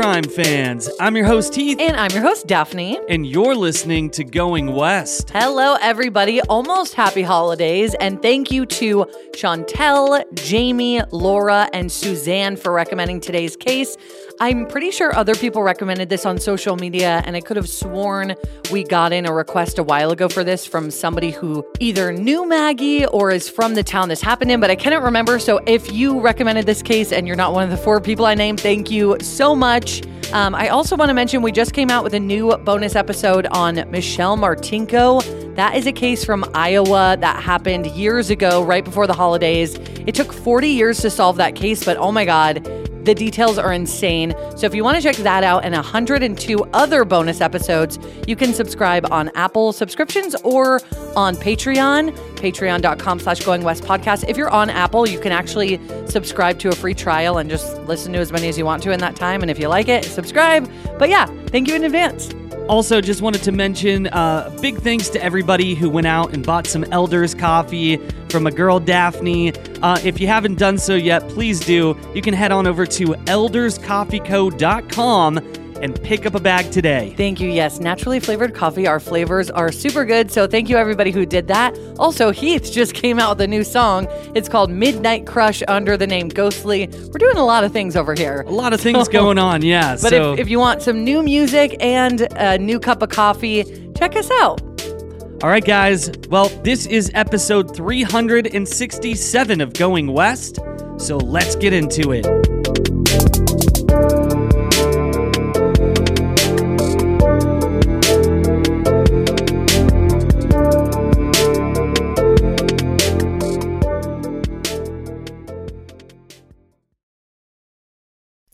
crime fans? I'm your host, Heath. And I'm your host, Daphne. And you're listening to Going West. Hello, everybody. Almost happy holidays. And thank you to Chantel, Jamie, Laura, and Suzanne for recommending today's case. I'm pretty sure other people recommended this on social media, and I could have sworn we got in a request a while ago for this from somebody who either knew Maggie or is from the town this happened in, but I cannot remember. So if you recommended this case and you're not one of the four people I named, thank you so much. Um, I also want to mention we just came out with a new bonus episode on Michelle Martinko. That is a case from Iowa that happened years ago, right before the holidays. It took 40 years to solve that case, but oh my God, the details are insane. So if you want to check that out and 102 other bonus episodes, you can subscribe on Apple subscriptions or on Patreon, patreon.com slash going west podcast. If you're on Apple, you can actually subscribe to a free trial and just listen to as many as you want to in that time. And if you like it, subscribe. But yeah, thank you in advance. Also, just wanted to mention uh, big thanks to everybody who went out and bought some Elders coffee from a girl, Daphne. Uh, if you haven't done so yet, please do. You can head on over to elderscoffeeco.com and pick up a bag today. Thank you. Yes, naturally flavored coffee. Our flavors are super good. So thank you everybody who did that. Also, Heath just came out with a new song. It's called Midnight Crush under the name Ghostly. We're doing a lot of things over here. A lot of things going on, yeah. But so. if, if you want some new music and a new cup of coffee, check us out. All right, guys. Well, this is episode 367 of Going West. So let's get into it.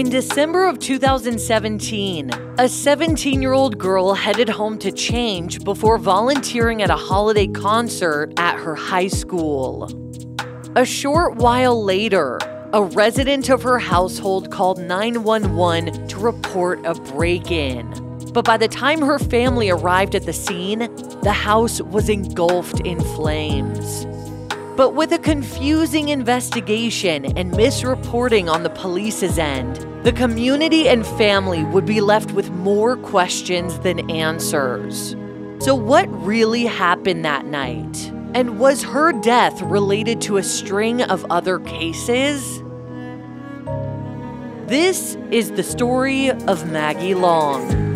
In December of 2017, a 17 year old girl headed home to change before volunteering at a holiday concert at her high school. A short while later, a resident of her household called 911 to report a break in. But by the time her family arrived at the scene, the house was engulfed in flames. But with a confusing investigation and misreporting on the police's end, the community and family would be left with more questions than answers. So, what really happened that night? And was her death related to a string of other cases? This is the story of Maggie Long.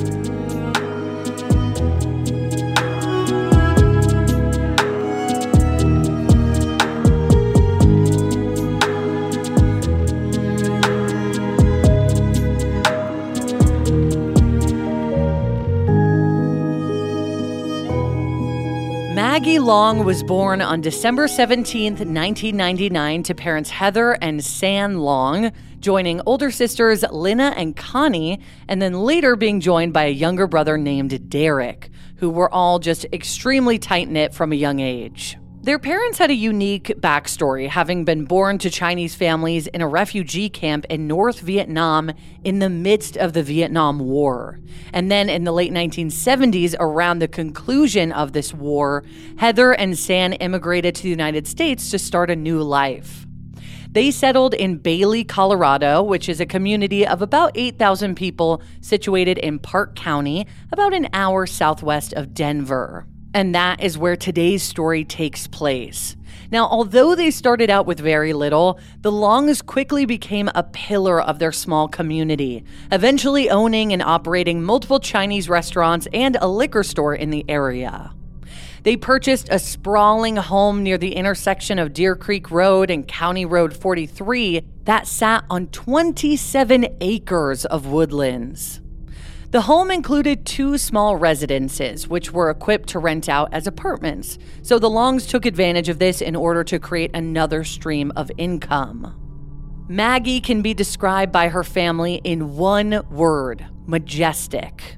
Maggie Long was born on December 17, 1999, to parents Heather and San Long, joining older sisters Lina and Connie, and then later being joined by a younger brother named Derek, who were all just extremely tight knit from a young age. Their parents had a unique backstory, having been born to Chinese families in a refugee camp in North Vietnam in the midst of the Vietnam War. And then in the late 1970s, around the conclusion of this war, Heather and San immigrated to the United States to start a new life. They settled in Bailey, Colorado, which is a community of about 8,000 people situated in Park County, about an hour southwest of Denver. And that is where today's story takes place. Now, although they started out with very little, the Longs quickly became a pillar of their small community, eventually owning and operating multiple Chinese restaurants and a liquor store in the area. They purchased a sprawling home near the intersection of Deer Creek Road and County Road 43 that sat on 27 acres of woodlands. The home included two small residences, which were equipped to rent out as apartments, so the Longs took advantage of this in order to create another stream of income. Maggie can be described by her family in one word majestic.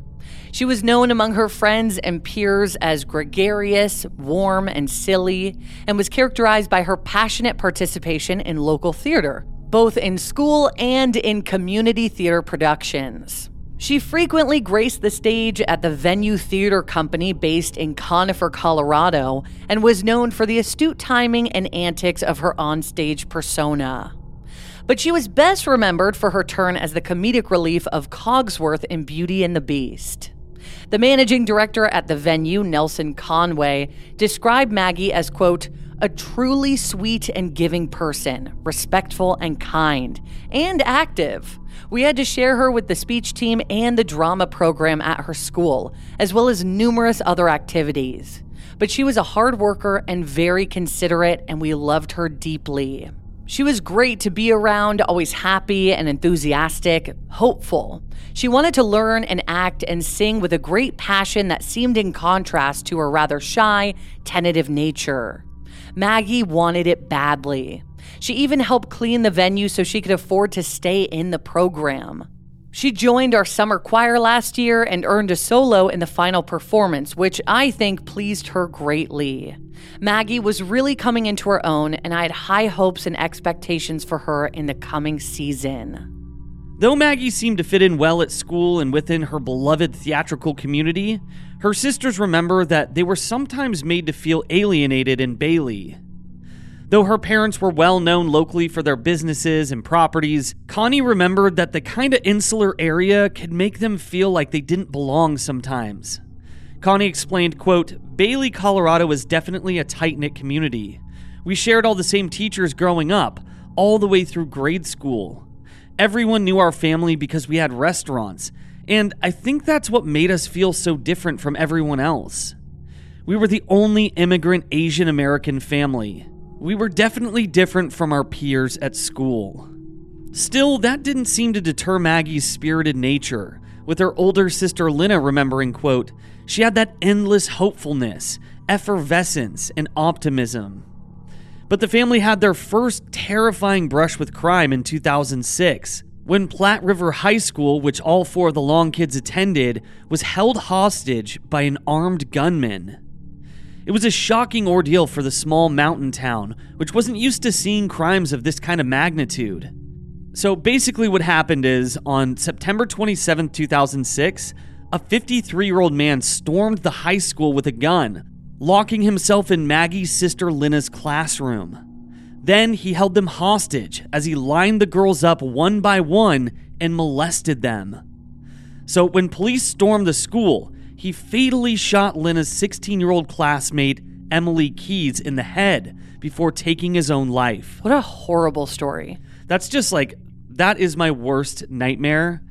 She was known among her friends and peers as gregarious, warm, and silly, and was characterized by her passionate participation in local theater, both in school and in community theater productions. She frequently graced the stage at the Venue Theater Company based in Conifer, Colorado, and was known for the astute timing and antics of her onstage persona. But she was best remembered for her turn as the comedic relief of Cogsworth in Beauty and the Beast. The managing director at the venue, Nelson Conway, described Maggie as, quote, a truly sweet and giving person, respectful and kind, and active. We had to share her with the speech team and the drama program at her school, as well as numerous other activities. But she was a hard worker and very considerate, and we loved her deeply. She was great to be around, always happy and enthusiastic, hopeful. She wanted to learn and act and sing with a great passion that seemed in contrast to her rather shy, tentative nature. Maggie wanted it badly. She even helped clean the venue so she could afford to stay in the program. She joined our summer choir last year and earned a solo in the final performance, which I think pleased her greatly. Maggie was really coming into her own, and I had high hopes and expectations for her in the coming season. Though Maggie seemed to fit in well at school and within her beloved theatrical community, her sisters remember that they were sometimes made to feel alienated in Bailey. Though her parents were well known locally for their businesses and properties, Connie remembered that the kind of insular area could make them feel like they didn't belong sometimes. Connie explained, quote, Bailey, Colorado is definitely a tight-knit community. We shared all the same teachers growing up, all the way through grade school. Everyone knew our family because we had restaurants, and I think that's what made us feel so different from everyone else. We were the only immigrant Asian American family. We were definitely different from our peers at school. Still, that didn't seem to deter Maggie's spirited nature, with her older sister Lina remembering, quote, she had that endless hopefulness, effervescence, and optimism. But the family had their first terrifying brush with crime in 2006 when Platte River High School, which all four of the Long kids attended, was held hostage by an armed gunman. It was a shocking ordeal for the small mountain town, which wasn't used to seeing crimes of this kind of magnitude. So basically, what happened is on September 27, 2006, a 53 year old man stormed the high school with a gun, locking himself in Maggie's sister Lina's classroom. Then he held them hostage as he lined the girls up one by one and molested them. So when police stormed the school, he fatally shot Lina's 16 year old classmate, Emily Keyes, in the head before taking his own life. What a horrible story. That's just like, that is my worst nightmare.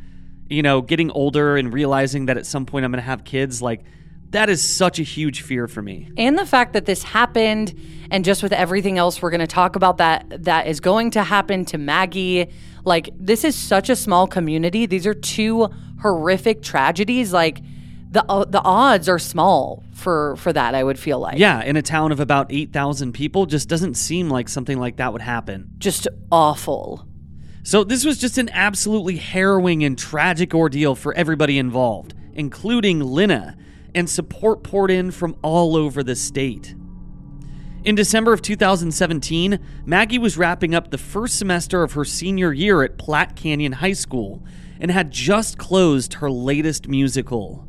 You know, getting older and realizing that at some point I'm going to have kids, like, that is such a huge fear for me. And the fact that this happened and just with everything else we're going to talk about that that is going to happen to Maggie, like this is such a small community. These are two horrific tragedies like the uh, the odds are small for for that. I would feel like yeah, in a town of about eight thousand people, just doesn't seem like something like that would happen. Just awful. So this was just an absolutely harrowing and tragic ordeal for everybody involved, including Lina, and support poured in from all over the state. In December of 2017, Maggie was wrapping up the first semester of her senior year at Platte Canyon High School and had just closed her latest musical.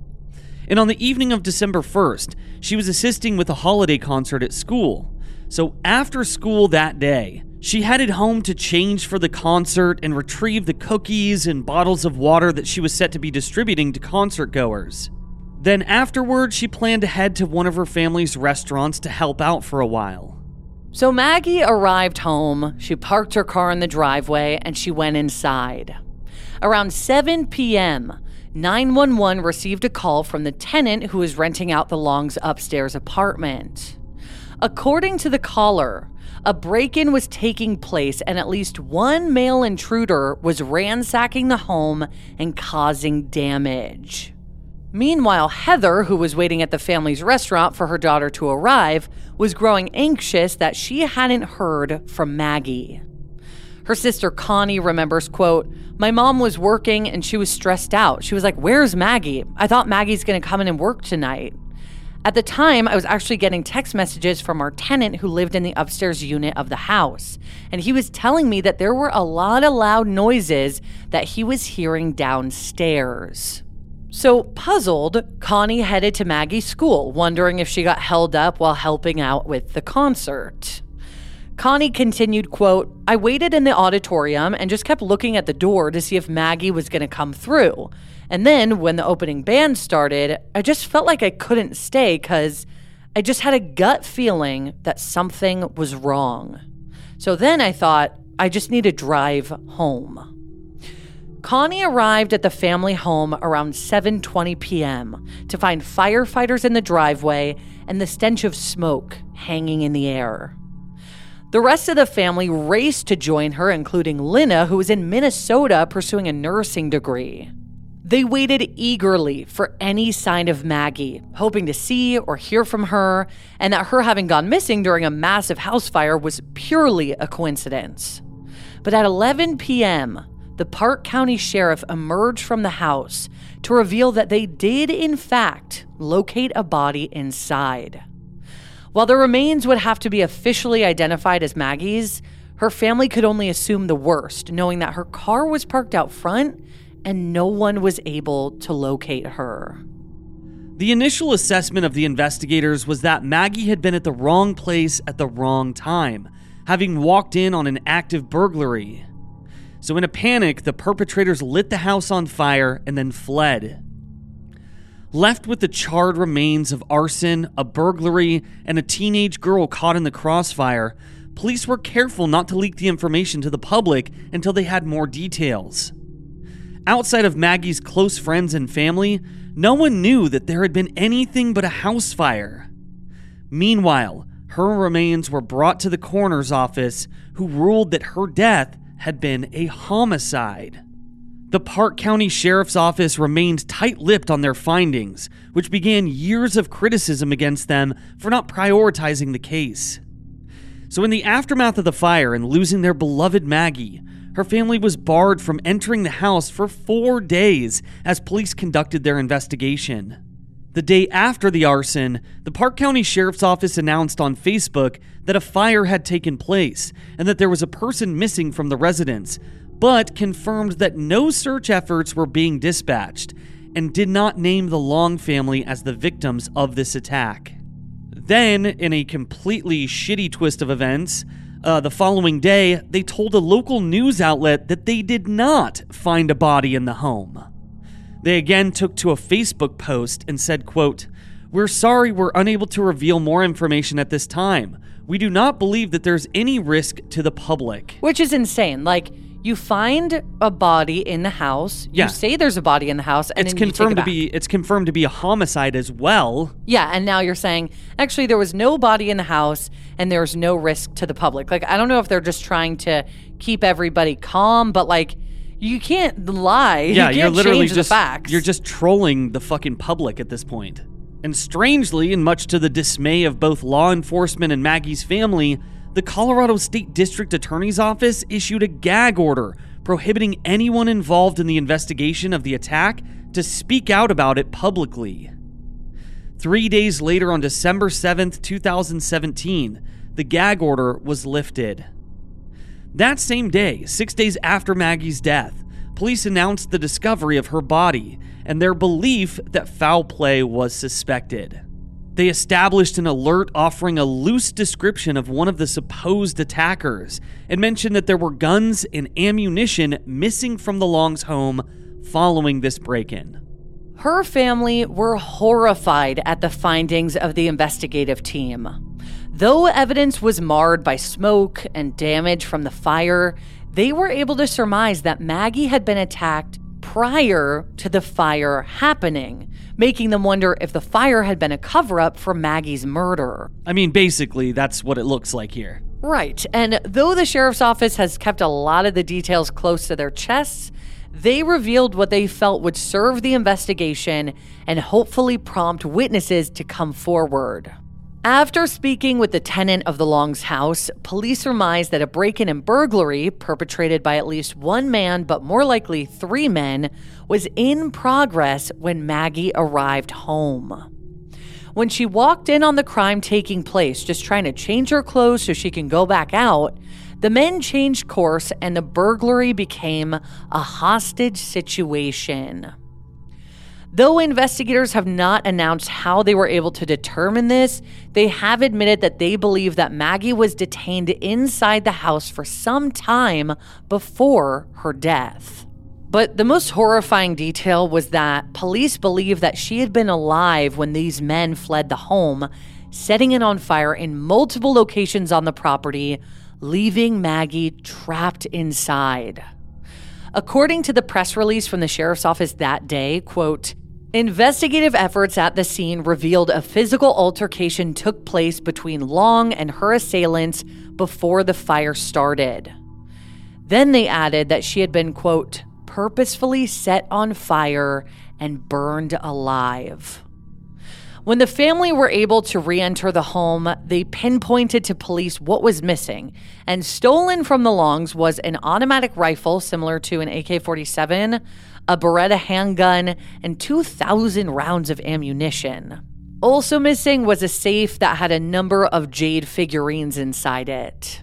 And on the evening of December 1st, she was assisting with a holiday concert at school. So after school that day, She headed home to change for the concert and retrieve the cookies and bottles of water that she was set to be distributing to concert goers. Then, afterward, she planned to head to one of her family's restaurants to help out for a while. So Maggie arrived home, she parked her car in the driveway, and she went inside. Around 7 p.m., 911 received a call from the tenant who was renting out the Long's upstairs apartment. According to the caller, a break in was taking place and at least one male intruder was ransacking the home and causing damage. Meanwhile, Heather, who was waiting at the family's restaurant for her daughter to arrive, was growing anxious that she hadn't heard from Maggie. Her sister Connie remembers, quote, My mom was working and she was stressed out. She was like, Where's Maggie? I thought Maggie's gonna come in and work tonight. At the time, I was actually getting text messages from our tenant who lived in the upstairs unit of the house. And he was telling me that there were a lot of loud noises that he was hearing downstairs. So, puzzled, Connie headed to Maggie's school, wondering if she got held up while helping out with the concert. Connie continued, quote, I waited in the auditorium and just kept looking at the door to see if Maggie was going to come through. And then when the opening band started, I just felt like I couldn't stay because I just had a gut feeling that something was wrong. So then I thought, I just need to drive home. Connie arrived at the family home around 7:20 p.m. to find firefighters in the driveway and the stench of smoke hanging in the air. The rest of the family raced to join her, including Lina, who was in Minnesota pursuing a nursing degree. They waited eagerly for any sign of Maggie, hoping to see or hear from her, and that her having gone missing during a massive house fire was purely a coincidence. But at 11 p.m., the Park County Sheriff emerged from the house to reveal that they did, in fact, locate a body inside. While the remains would have to be officially identified as Maggie's, her family could only assume the worst, knowing that her car was parked out front and no one was able to locate her. The initial assessment of the investigators was that Maggie had been at the wrong place at the wrong time, having walked in on an active burglary. So, in a panic, the perpetrators lit the house on fire and then fled. Left with the charred remains of arson, a burglary, and a teenage girl caught in the crossfire, police were careful not to leak the information to the public until they had more details. Outside of Maggie's close friends and family, no one knew that there had been anything but a house fire. Meanwhile, her remains were brought to the coroner's office, who ruled that her death had been a homicide. The Park County Sheriff's Office remained tight lipped on their findings, which began years of criticism against them for not prioritizing the case. So, in the aftermath of the fire and losing their beloved Maggie, her family was barred from entering the house for four days as police conducted their investigation. The day after the arson, the Park County Sheriff's Office announced on Facebook that a fire had taken place and that there was a person missing from the residence, but confirmed that no search efforts were being dispatched and did not name the Long family as the victims of this attack. Then, in a completely shitty twist of events, uh, the following day, they told a local news outlet that they did not find a body in the home. They again took to a Facebook post and said, quote, We're sorry we're unable to reveal more information at this time. We do not believe that there's any risk to the public. Which is insane. Like, you find a body in the house. Yeah. You say there's a body in the house, and it's take it confirmed to be it's confirmed to be a homicide as well. Yeah, and now you're saying actually there was no body in the house and there's no risk to the public. Like I don't know if they're just trying to keep everybody calm, but like you can't lie. Yeah, you you're literally just you're just trolling the fucking public at this point. And strangely, and much to the dismay of both law enforcement and Maggie's family, the Colorado State District Attorney's Office issued a gag order prohibiting anyone involved in the investigation of the attack to speak out about it publicly. Three days later, on December 7th, 2017, the gag order was lifted. That same day, six days after Maggie's death, police announced the discovery of her body and their belief that foul play was suspected. They established an alert offering a loose description of one of the supposed attackers and mentioned that there were guns and ammunition missing from the Long's home following this break in. Her family were horrified at the findings of the investigative team. Though evidence was marred by smoke and damage from the fire, they were able to surmise that Maggie had been attacked prior to the fire happening, making them wonder if the fire had been a cover up for Maggie's murder. I mean, basically, that's what it looks like here. Right. And though the sheriff's office has kept a lot of the details close to their chests, they revealed what they felt would serve the investigation and hopefully prompt witnesses to come forward. After speaking with the tenant of the Long's house, police surmised that a break in and burglary, perpetrated by at least one man, but more likely three men, was in progress when Maggie arrived home. When she walked in on the crime taking place, just trying to change her clothes so she can go back out, the men changed course and the burglary became a hostage situation. Though investigators have not announced how they were able to determine this, they have admitted that they believe that Maggie was detained inside the house for some time before her death. But the most horrifying detail was that police believe that she had been alive when these men fled the home, setting it on fire in multiple locations on the property, leaving Maggie trapped inside. According to the press release from the sheriff's office that day, quote, Investigative efforts at the scene revealed a physical altercation took place between Long and her assailants before the fire started. Then they added that she had been, quote, purposefully set on fire and burned alive. When the family were able to re enter the home, they pinpointed to police what was missing. And stolen from the Longs was an automatic rifle similar to an AK 47, a Beretta handgun, and 2,000 rounds of ammunition. Also missing was a safe that had a number of jade figurines inside it.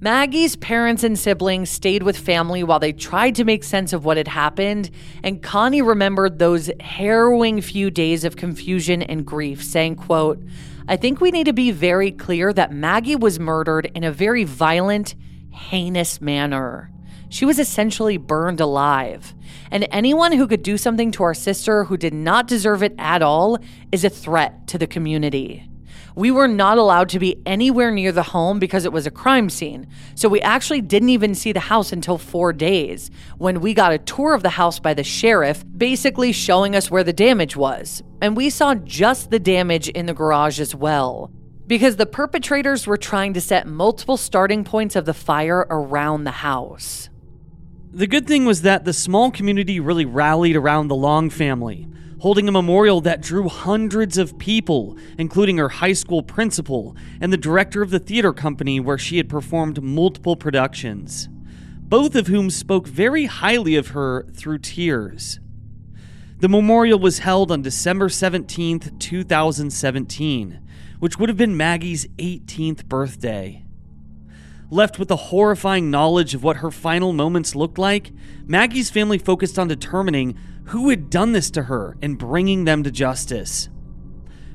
Maggie's parents and siblings stayed with family while they tried to make sense of what had happened, and Connie remembered those harrowing few days of confusion and grief, saying, quote, I think we need to be very clear that Maggie was murdered in a very violent, heinous manner. She was essentially burned alive. And anyone who could do something to our sister who did not deserve it at all is a threat to the community. We were not allowed to be anywhere near the home because it was a crime scene. So we actually didn't even see the house until four days when we got a tour of the house by the sheriff, basically showing us where the damage was. And we saw just the damage in the garage as well. Because the perpetrators were trying to set multiple starting points of the fire around the house. The good thing was that the small community really rallied around the Long family, holding a memorial that drew hundreds of people, including her high school principal and the director of the theater company where she had performed multiple productions, both of whom spoke very highly of her through tears. The memorial was held on December 17, 2017, which would have been Maggie's 18th birthday. Left with the horrifying knowledge of what her final moments looked like, Maggie's family focused on determining who had done this to her and bringing them to justice.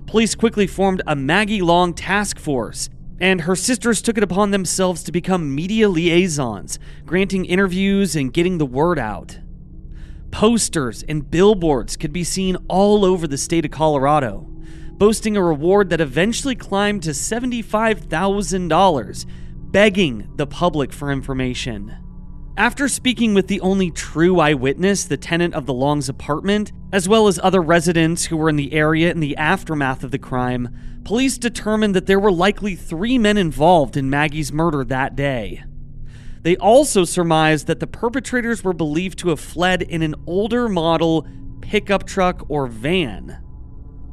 Police quickly formed a Maggie Long task force, and her sisters took it upon themselves to become media liaisons, granting interviews and getting the word out. Posters and billboards could be seen all over the state of Colorado, boasting a reward that eventually climbed to $75,000 begging the public for information. After speaking with the only true eyewitness, the tenant of the Long's apartment, as well as other residents who were in the area in the aftermath of the crime, police determined that there were likely three men involved in Maggie's murder that day. They also surmised that the perpetrators were believed to have fled in an older model pickup truck or van.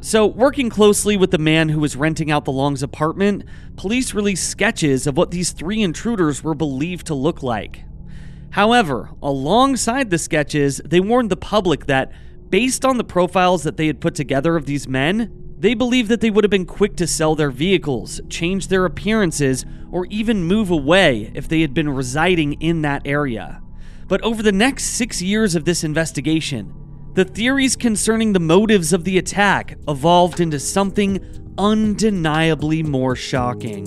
So, working closely with the man who was renting out the Long's apartment, police released sketches of what these three intruders were believed to look like. However, alongside the sketches, they warned the public that, based on the profiles that they had put together of these men, they believed that they would have been quick to sell their vehicles, change their appearances, or even move away if they had been residing in that area. But over the next six years of this investigation, the theories concerning the motives of the attack evolved into something undeniably more shocking.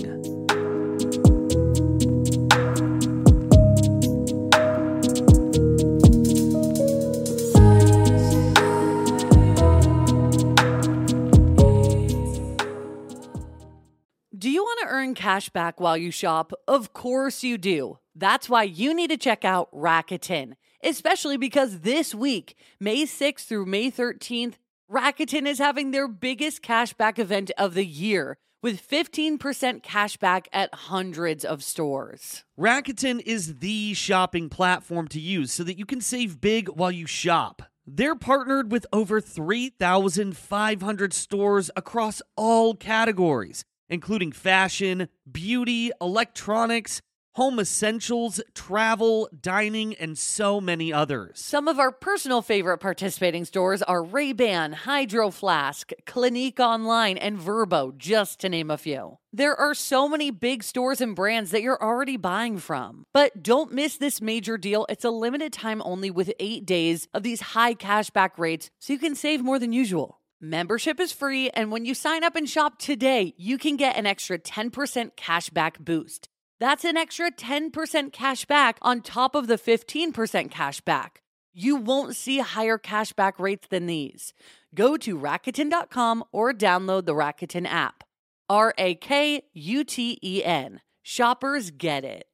Do you want to earn cash back while you shop? Of course you do. That's why you need to check out Rakuten, especially because this week, May 6th through May 13th, Rakuten is having their biggest cashback event of the year with 15% cashback at hundreds of stores. Rakuten is the shopping platform to use so that you can save big while you shop. They're partnered with over 3,500 stores across all categories, including fashion, beauty, electronics, home essentials, travel, dining, and so many others. Some of our personal favorite participating stores are Ray-Ban, Hydro Flask, Clinique Online, and Vrbo, just to name a few. There are so many big stores and brands that you're already buying from. But don't miss this major deal. It's a limited time only with 8 days of these high cashback rates so you can save more than usual. Membership is free, and when you sign up and shop today, you can get an extra 10% cashback boost. That's an extra 10% cash back on top of the 15% cash back. You won't see higher cash back rates than these. Go to Rakuten.com or download the Rakuten app. R A K U T E N. Shoppers get it.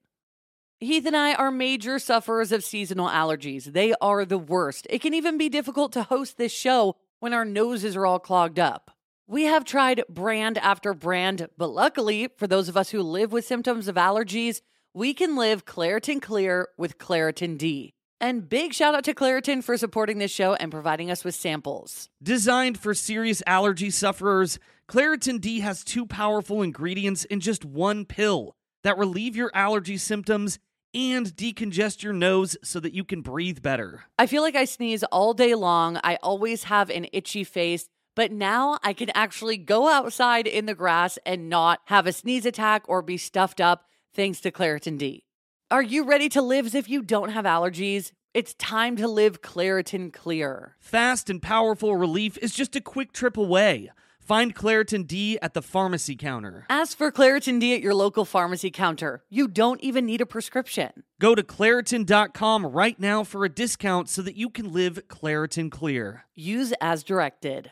Heath and I are major sufferers of seasonal allergies. They are the worst. It can even be difficult to host this show when our noses are all clogged up. We have tried brand after brand, but luckily, for those of us who live with symptoms of allergies, we can live Claritin Clear with Claritin D. And big shout out to Claritin for supporting this show and providing us with samples. Designed for serious allergy sufferers, Claritin D has two powerful ingredients in just one pill that relieve your allergy symptoms and decongest your nose so that you can breathe better. I feel like I sneeze all day long. I always have an itchy face. But now I can actually go outside in the grass and not have a sneeze attack or be stuffed up thanks to Claritin D. Are you ready to live as if you don't have allergies? It's time to live Claritin Clear. Fast and powerful relief is just a quick trip away. Find Claritin D at the pharmacy counter. Ask for Claritin D at your local pharmacy counter. You don't even need a prescription. Go to Claritin.com right now for a discount so that you can live Claritin Clear. Use as directed.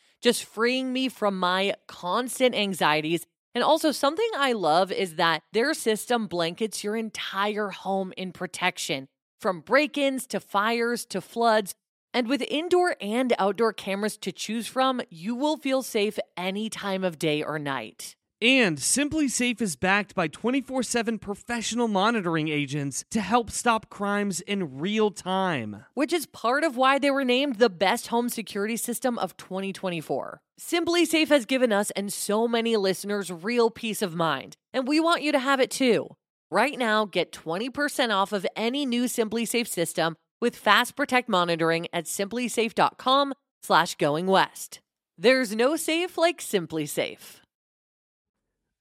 just freeing me from my constant anxieties and also, something I love is that their system blankets your entire home in protection from break ins to fires to floods. And with indoor and outdoor cameras to choose from, you will feel safe any time of day or night. And SimpliSafe is backed by 24 7 professional monitoring agents to help stop crimes in real time. Which is part of why they were named the best home security system of 2024. SimpliSafe has given us and so many listeners real peace of mind, and we want you to have it too. Right now, get 20% off of any new SimpliSafe system with Fast Protect monitoring at simplisafe.com slash going west. There's no safe like SimpliSafe.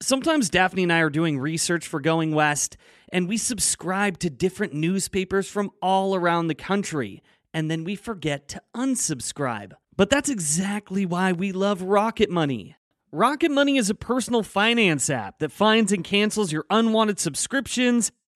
Sometimes Daphne and I are doing research for Going West, and we subscribe to different newspapers from all around the country, and then we forget to unsubscribe. But that's exactly why we love Rocket Money. Rocket Money is a personal finance app that finds and cancels your unwanted subscriptions,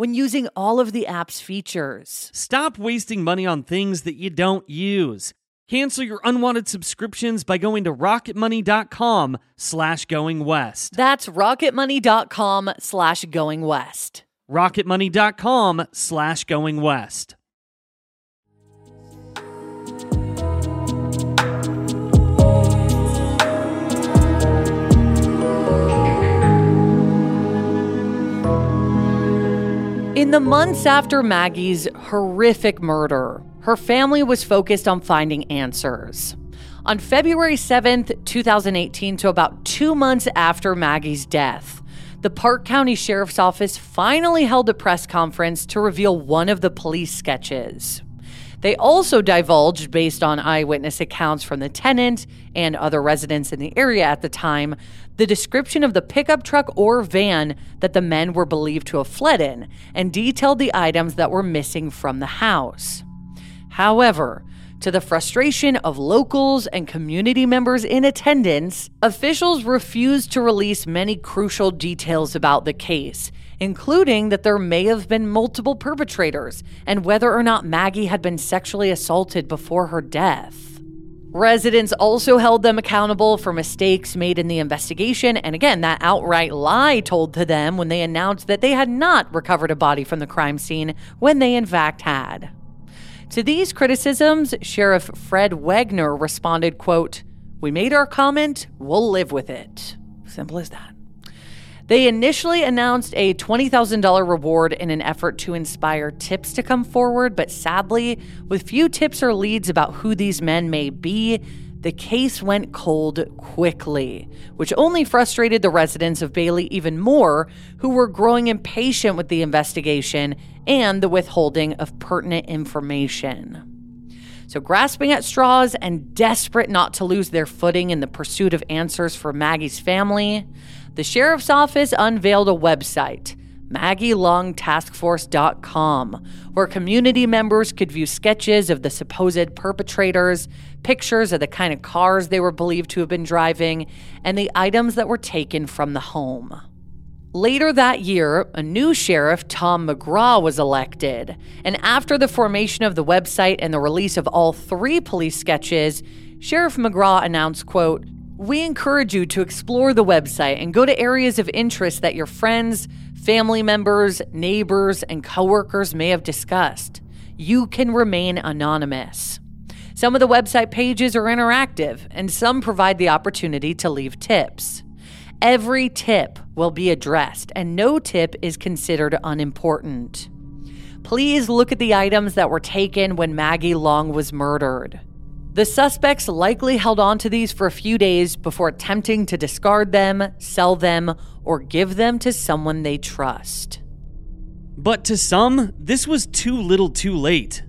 when using all of the app's features. Stop wasting money on things that you don't use. Cancel your unwanted subscriptions by going to rocketmoney.com slash going west. That's rocketmoney.com slash going west. rocketmoney.com slash going west. In the months after Maggie's horrific murder, her family was focused on finding answers. On February 7th, 2018, to about two months after Maggie's death, the Park County Sheriff's Office finally held a press conference to reveal one of the police sketches. They also divulged, based on eyewitness accounts from the tenant and other residents in the area at the time, the description of the pickup truck or van that the men were believed to have fled in and detailed the items that were missing from the house. However, to the frustration of locals and community members in attendance, officials refused to release many crucial details about the case, including that there may have been multiple perpetrators and whether or not Maggie had been sexually assaulted before her death. Residents also held them accountable for mistakes made in the investigation, and again, that outright lie told to them when they announced that they had not recovered a body from the crime scene when they in fact had. To these criticisms, Sheriff Fred Wegener responded, quote, "We made our comment, we'll live with it." Simple as that. They initially announced a $20,000 reward in an effort to inspire tips to come forward, but sadly, with few tips or leads about who these men may be, the case went cold quickly, which only frustrated the residents of Bailey even more, who were growing impatient with the investigation and the withholding of pertinent information. So, grasping at straws and desperate not to lose their footing in the pursuit of answers for Maggie's family, the sheriff's office unveiled a website, MaggieLongTaskForce.com, where community members could view sketches of the supposed perpetrators, pictures of the kind of cars they were believed to have been driving, and the items that were taken from the home. Later that year, a new sheriff, Tom McGraw, was elected. And after the formation of the website and the release of all three police sketches, Sheriff McGraw announced, quote, we encourage you to explore the website and go to areas of interest that your friends, family members, neighbors, and coworkers may have discussed. You can remain anonymous. Some of the website pages are interactive, and some provide the opportunity to leave tips. Every tip will be addressed, and no tip is considered unimportant. Please look at the items that were taken when Maggie Long was murdered. The suspects likely held on to these for a few days before attempting to discard them, sell them, or give them to someone they trust. But to some, this was too little too late.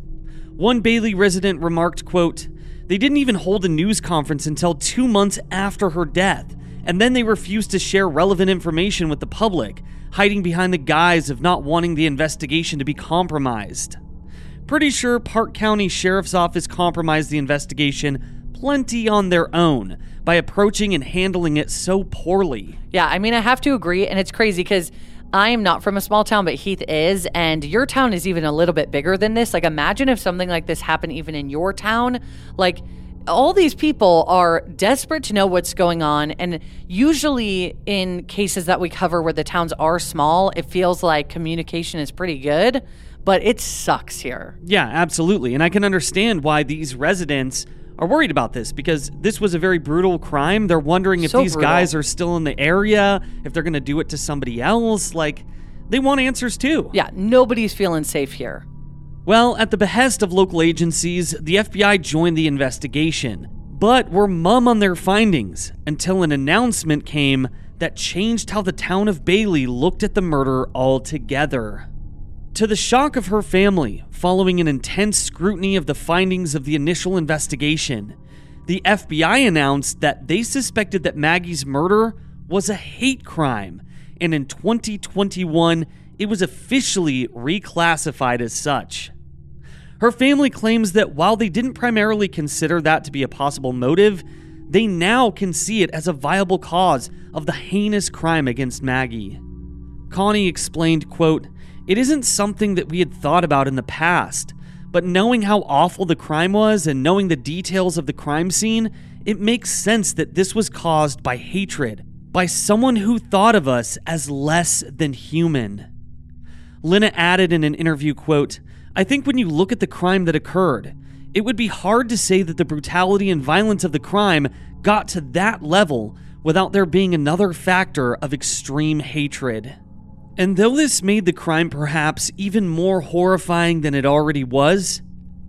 One Bailey resident remarked, quote, They didn't even hold a news conference until two months after her death, and then they refused to share relevant information with the public, hiding behind the guise of not wanting the investigation to be compromised. Pretty sure Park County Sheriff's Office compromised the investigation plenty on their own by approaching and handling it so poorly. Yeah, I mean, I have to agree, and it's crazy because I am not from a small town, but Heath is, and your town is even a little bit bigger than this. Like, imagine if something like this happened even in your town. Like, all these people are desperate to know what's going on. And usually, in cases that we cover where the towns are small, it feels like communication is pretty good but it sucks here. Yeah, absolutely. And I can understand why these residents are worried about this because this was a very brutal crime. They're wondering if So these brutal. guys are still in the area, if they're going to do it to somebody else. Like, they want answers too. Yeah, nobody's feeling safe here. Well, at the behest of local agencies, the FBI joined the investigation, but were mum on their findings until an announcement came that changed how the town of Bailey looked at the murder altogether. To the shock of her family, following an intense scrutiny of the findings of the initial investigation, the FBI announced that they suspected that Maggie's murder was a hate crime, and in 2021, it was officially reclassified as such. Her family claims that while they didn't primarily consider that to be a possible motive, they now can see it as a viable cause of the heinous crime against Maggie. Connie explained, quote, It isn't something that we had thought about in the past, but knowing how awful the crime was and knowing the details of the crime scene, it makes sense that this was caused by hatred, by someone who thought of us as less than human. Lina added in an interview, quote, I think when you look at the crime that occurred, it would be hard to say that the brutality and violence of the crime got to that level without there being another factor of extreme hatred. And though this made the crime perhaps even more horrifying than it already was,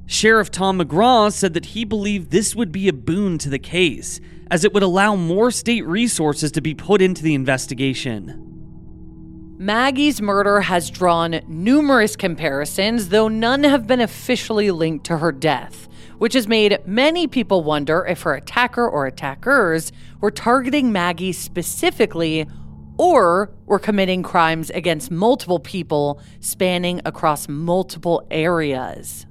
Sheriff Tom McGraw said that he believed this would be a boon to the case, as it would allow more state resources to be put into the investigation. Maggie's murder has drawn numerous comparisons, though none have been officially linked to her death, which has made many people wonder if her attacker or attackers were targeting Maggie specifically or were committing crimes against multiple people spanning across multiple areas.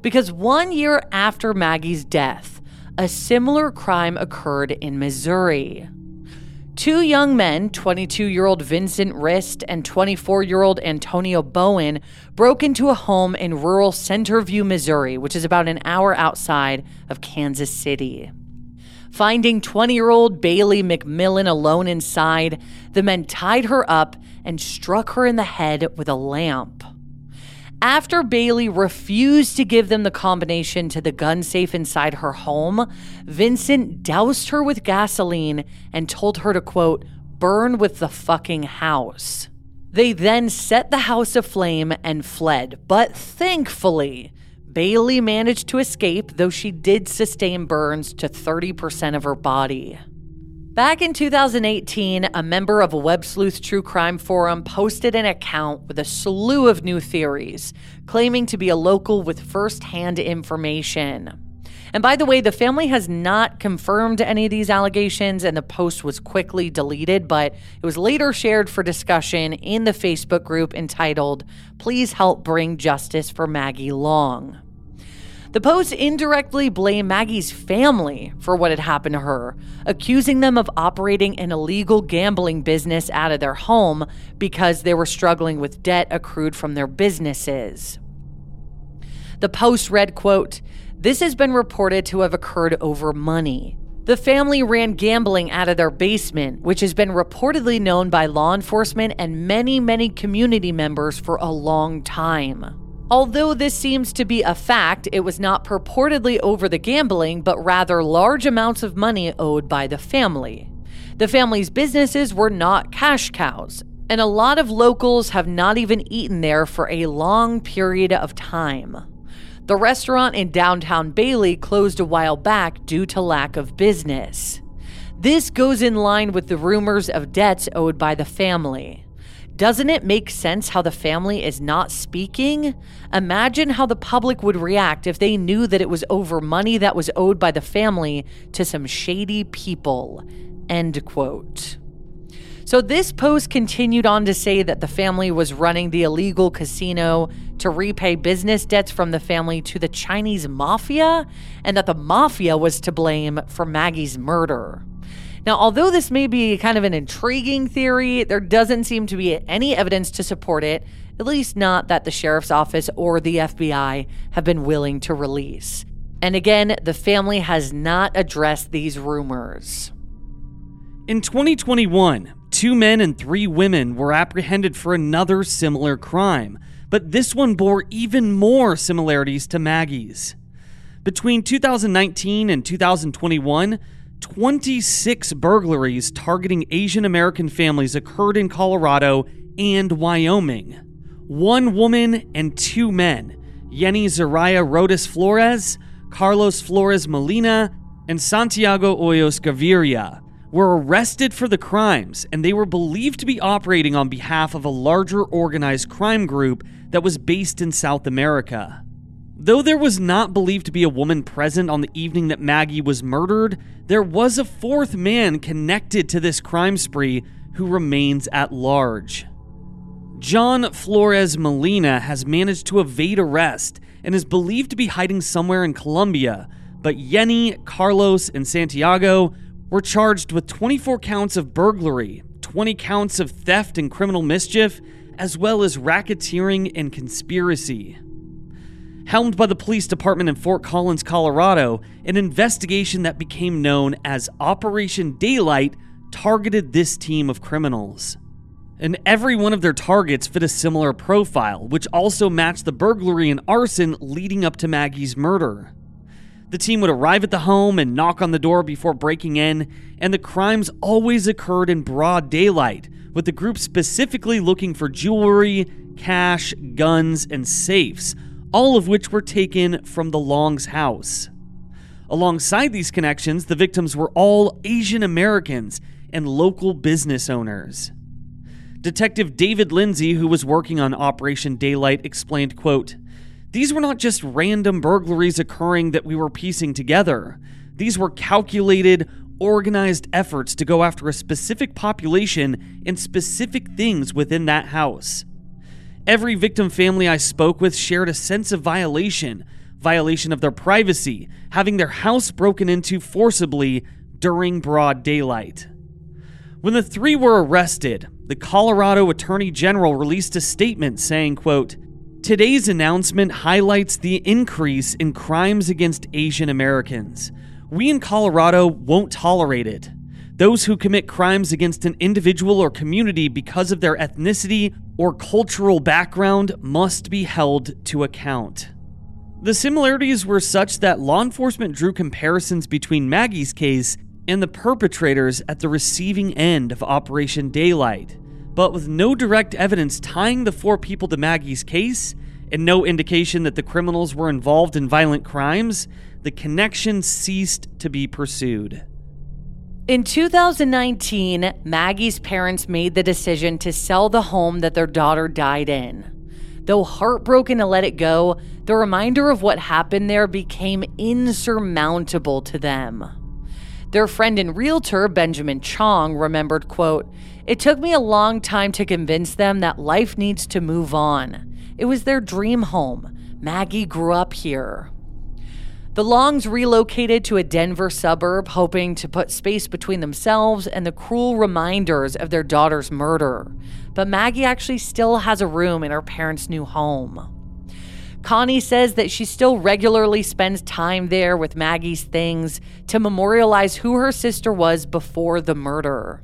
Because one year after Maggie's death, a similar crime occurred in Missouri. Two young men, 22 year old Vincent Rist and 24 year old Antonio Bowen, broke into a home in rural Centerview, Missouri, which is about an hour outside of Kansas City. Finding 20 year old Bailey McMillan alone inside, the men tied her up and struck her in the head with a lamp. After Bailey refused to give them the combination to the gun safe inside her home, Vincent doused her with gasoline and told her to, quote, burn with the fucking house. They then set the house aflame and fled, but thankfully, Bailey managed to escape, though she did sustain burns to 30% of her body. Back in 2018, a member of a Web Sleuth True Crime Forum posted an account with a slew of new theories, claiming to be a local with firsthand information. And by the way, the family has not confirmed any of these allegations, and the post was quickly deleted, but it was later shared for discussion in the Facebook group entitled, Please Help Bring Justice for Maggie Long. The post indirectly blamed Maggie's family for what had happened to her, accusing them of operating an illegal gambling business out of their home because they were struggling with debt accrued from their businesses. The post read, quote, This has been reported to have occurred over money. The family ran gambling out of their basement, which has been reportedly known by law enforcement and many, many community members for a long time. Although this seems to be a fact, it was not purportedly over the gambling, but rather large amounts of money owed by the family. The family's businesses were not cash cows, and a lot of locals have not even eaten there for a long period of time. The restaurant in downtown Bailey closed a while back due to lack of business. This goes in line with the rumors of debts owed by the family. Doesn't it make sense how the family is not speaking? Imagine how the public would react if they knew that it was over money that was owed by the family to some shady people. End quote. So, this post continued on to say that the family was running the illegal casino to repay business debts from the family to the Chinese mafia, and that the mafia was to blame for Maggie's murder. Now, although this may be kind of an intriguing theory, there doesn't seem to be any evidence to support it, at least not that the sheriff's office or the FBI have been willing to release. And again, the family has not addressed these rumors. In 2021, two men and three women were apprehended for another similar crime, but this one bore even more similarities to Maggie's. Between 2019 and 2021, 26 burglaries targeting Asian American families occurred in Colorado and Wyoming. One woman and two men, Yenny Zariah Rodas Flores, Carlos Flores Molina, and Santiago Hoyos Gaviria, were arrested for the crimes, and they were believed to be operating on behalf of a larger organized crime group that was based in South America. Though there was not believed to be a woman present on the evening that Maggie was murdered, there was a fourth man connected to this crime spree who remains at large. John Flores Molina has managed to evade arrest and is believed to be hiding somewhere in Colombia, but Yenny, Carlos, and Santiago were charged with 24 counts of burglary, 20 counts of theft and criminal mischief, as well as racketeering and conspiracy helmed by the police department in Fort Collins, Colorado, an investigation that became known as Operation Daylight targeted this team of criminals. And every one of their targets fit a similar profile, which also matched the burglary and arson leading up to Maggie's murder. The team would arrive at the home and knock on the door before breaking in, and the crimes always occurred in broad daylight, with the group specifically looking for jewelry, cash, guns, and safes, all of which were taken from the Long's house. Alongside these connections, the victims were all Asian Americans and local business owners. Detective David Lindsay, who was working on Operation Daylight, explained, quote, These were not just random burglaries occurring that we were piecing together. These were calculated, organized efforts to go after a specific population and specific things within that house. Every victim family I spoke with shared a sense of violation, violation of their privacy, having their house broken into forcibly during broad daylight. When the three were arrested, the Colorado Attorney General released a statement saying, quote, Today's announcement highlights the increase in crimes against Asian Americans. We in Colorado won't tolerate it. Those who commit crimes against an individual or community because of their ethnicity or cultural background must be held to account. The similarities were such that law enforcement drew comparisons between Maggie's case and the perpetrators at the receiving end of Operation Daylight, but with no direct evidence tying the four people to Maggie's case and no indication that the criminals were involved in violent crimes, the connection ceased to be pursued. In 2019, Maggie's parents made the decision to sell the home that their daughter died in. Though heartbroken to let it go, the reminder of what happened there became insurmountable to them. Their friend and realtor, Benjamin Chong, remembered, quote, It took me a long time to convince them that life needs to move on. It was their dream home. Maggie grew up here. The Longs relocated to a Denver suburb, hoping to put space between themselves and the cruel reminders of their daughter's murder. But Maggie actually still has a room in her parents' new home. Connie says that she still regularly spends time there with Maggie's things to memorialize who her sister was before the murder.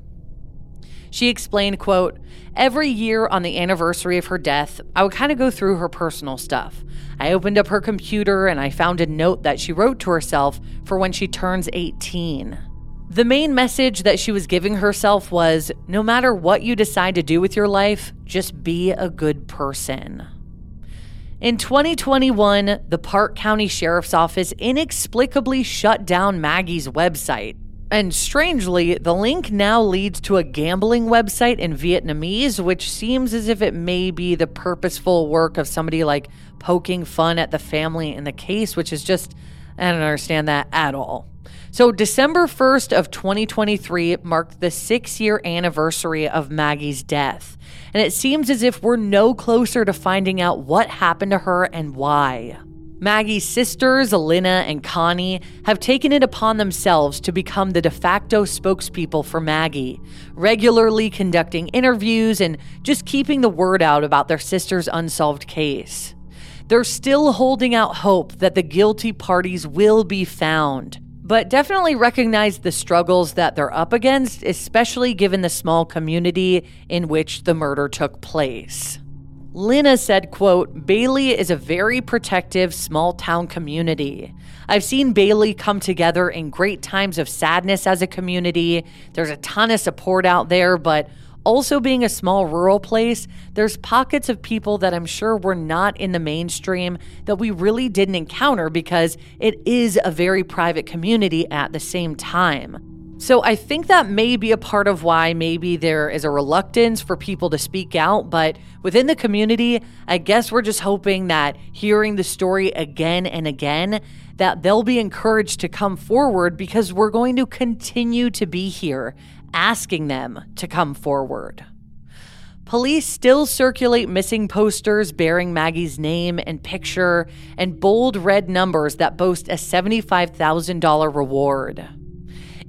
She explained, quote, Every year on the anniversary of her death, I would kind of go through her personal stuff. I opened up her computer and I found a note that she wrote to herself for when she turns 18. The main message that she was giving herself was no matter what you decide to do with your life, just be a good person. In 2021, the Park County Sheriff's Office inexplicably shut down Maggie's website and strangely, the link now leads to a gambling website in Vietnamese, which seems as if it may be the purposeful work of somebody like poking fun at the family in the case, which is just, I don't understand that at all. So, December 1st of 2023 marked the six year anniversary of Maggie's death. And it seems as if we're no closer to finding out what happened to her and why. Maggie's sisters, Alina and Connie, have taken it upon themselves to become the de facto spokespeople for Maggie, regularly conducting interviews and just keeping the word out about their sister's unsolved case. They're still holding out hope that the guilty parties will be found, but definitely recognize the struggles that they're up against, especially given the small community in which the murder took place. Lina said, quote, Bailey is a very protective small town community. I've seen Bailey come together in great times of sadness as a community. There's a ton of support out there, but also being a small rural place, there's pockets of people that I'm sure were not in the mainstream that we really didn't encounter because it is a very private community at the same time. So I think that may be a part of why maybe there is a reluctance for people to speak out. But within the community, I guess we're just hoping that hearing the story again and again, that they'll be encouraged to come forward because we're going to continue to be here asking them to come forward. Police still circulate missing posters bearing Maggie's name and picture and bold red numbers that boast a $75,000 reward.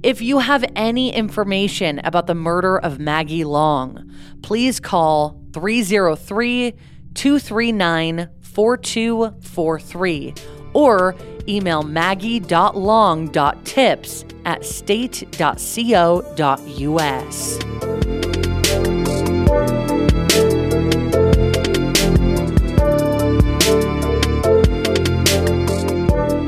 If you have any information about the murder of Maggie Long, please call 303 239 4243 or email maggie.long.tips at state.co.us.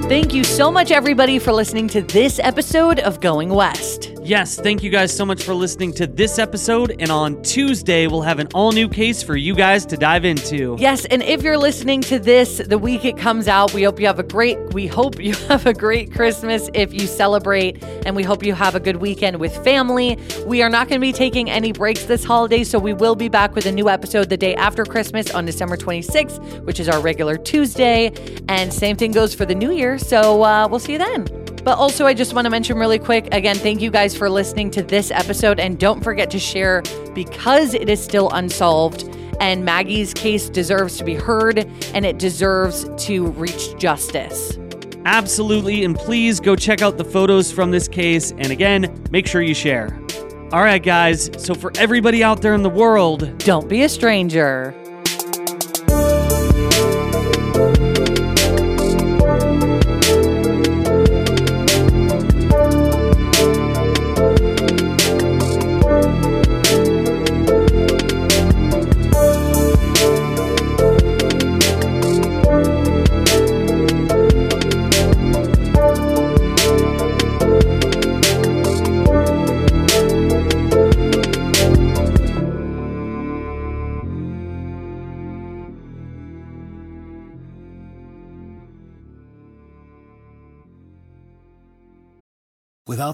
Thank you so much, everybody, for listening to this episode of Going West. Yes, thank you guys so much for listening to this episode. And on Tuesday, we'll have an all new case for you guys to dive into. Yes, and if you're listening to this the week it comes out, we hope you have a great we hope you have a great Christmas if you celebrate, and we hope you have a good weekend with family. We are not going to be taking any breaks this holiday, so we will be back with a new episode the day after Christmas on December 26th, which is our regular Tuesday. And same thing goes for the new year. So uh, we'll see you then. But also, I just want to mention really quick again, thank you guys for listening to this episode. And don't forget to share because it is still unsolved. And Maggie's case deserves to be heard and it deserves to reach justice. Absolutely. And please go check out the photos from this case. And again, make sure you share. All right, guys. So, for everybody out there in the world, don't be a stranger.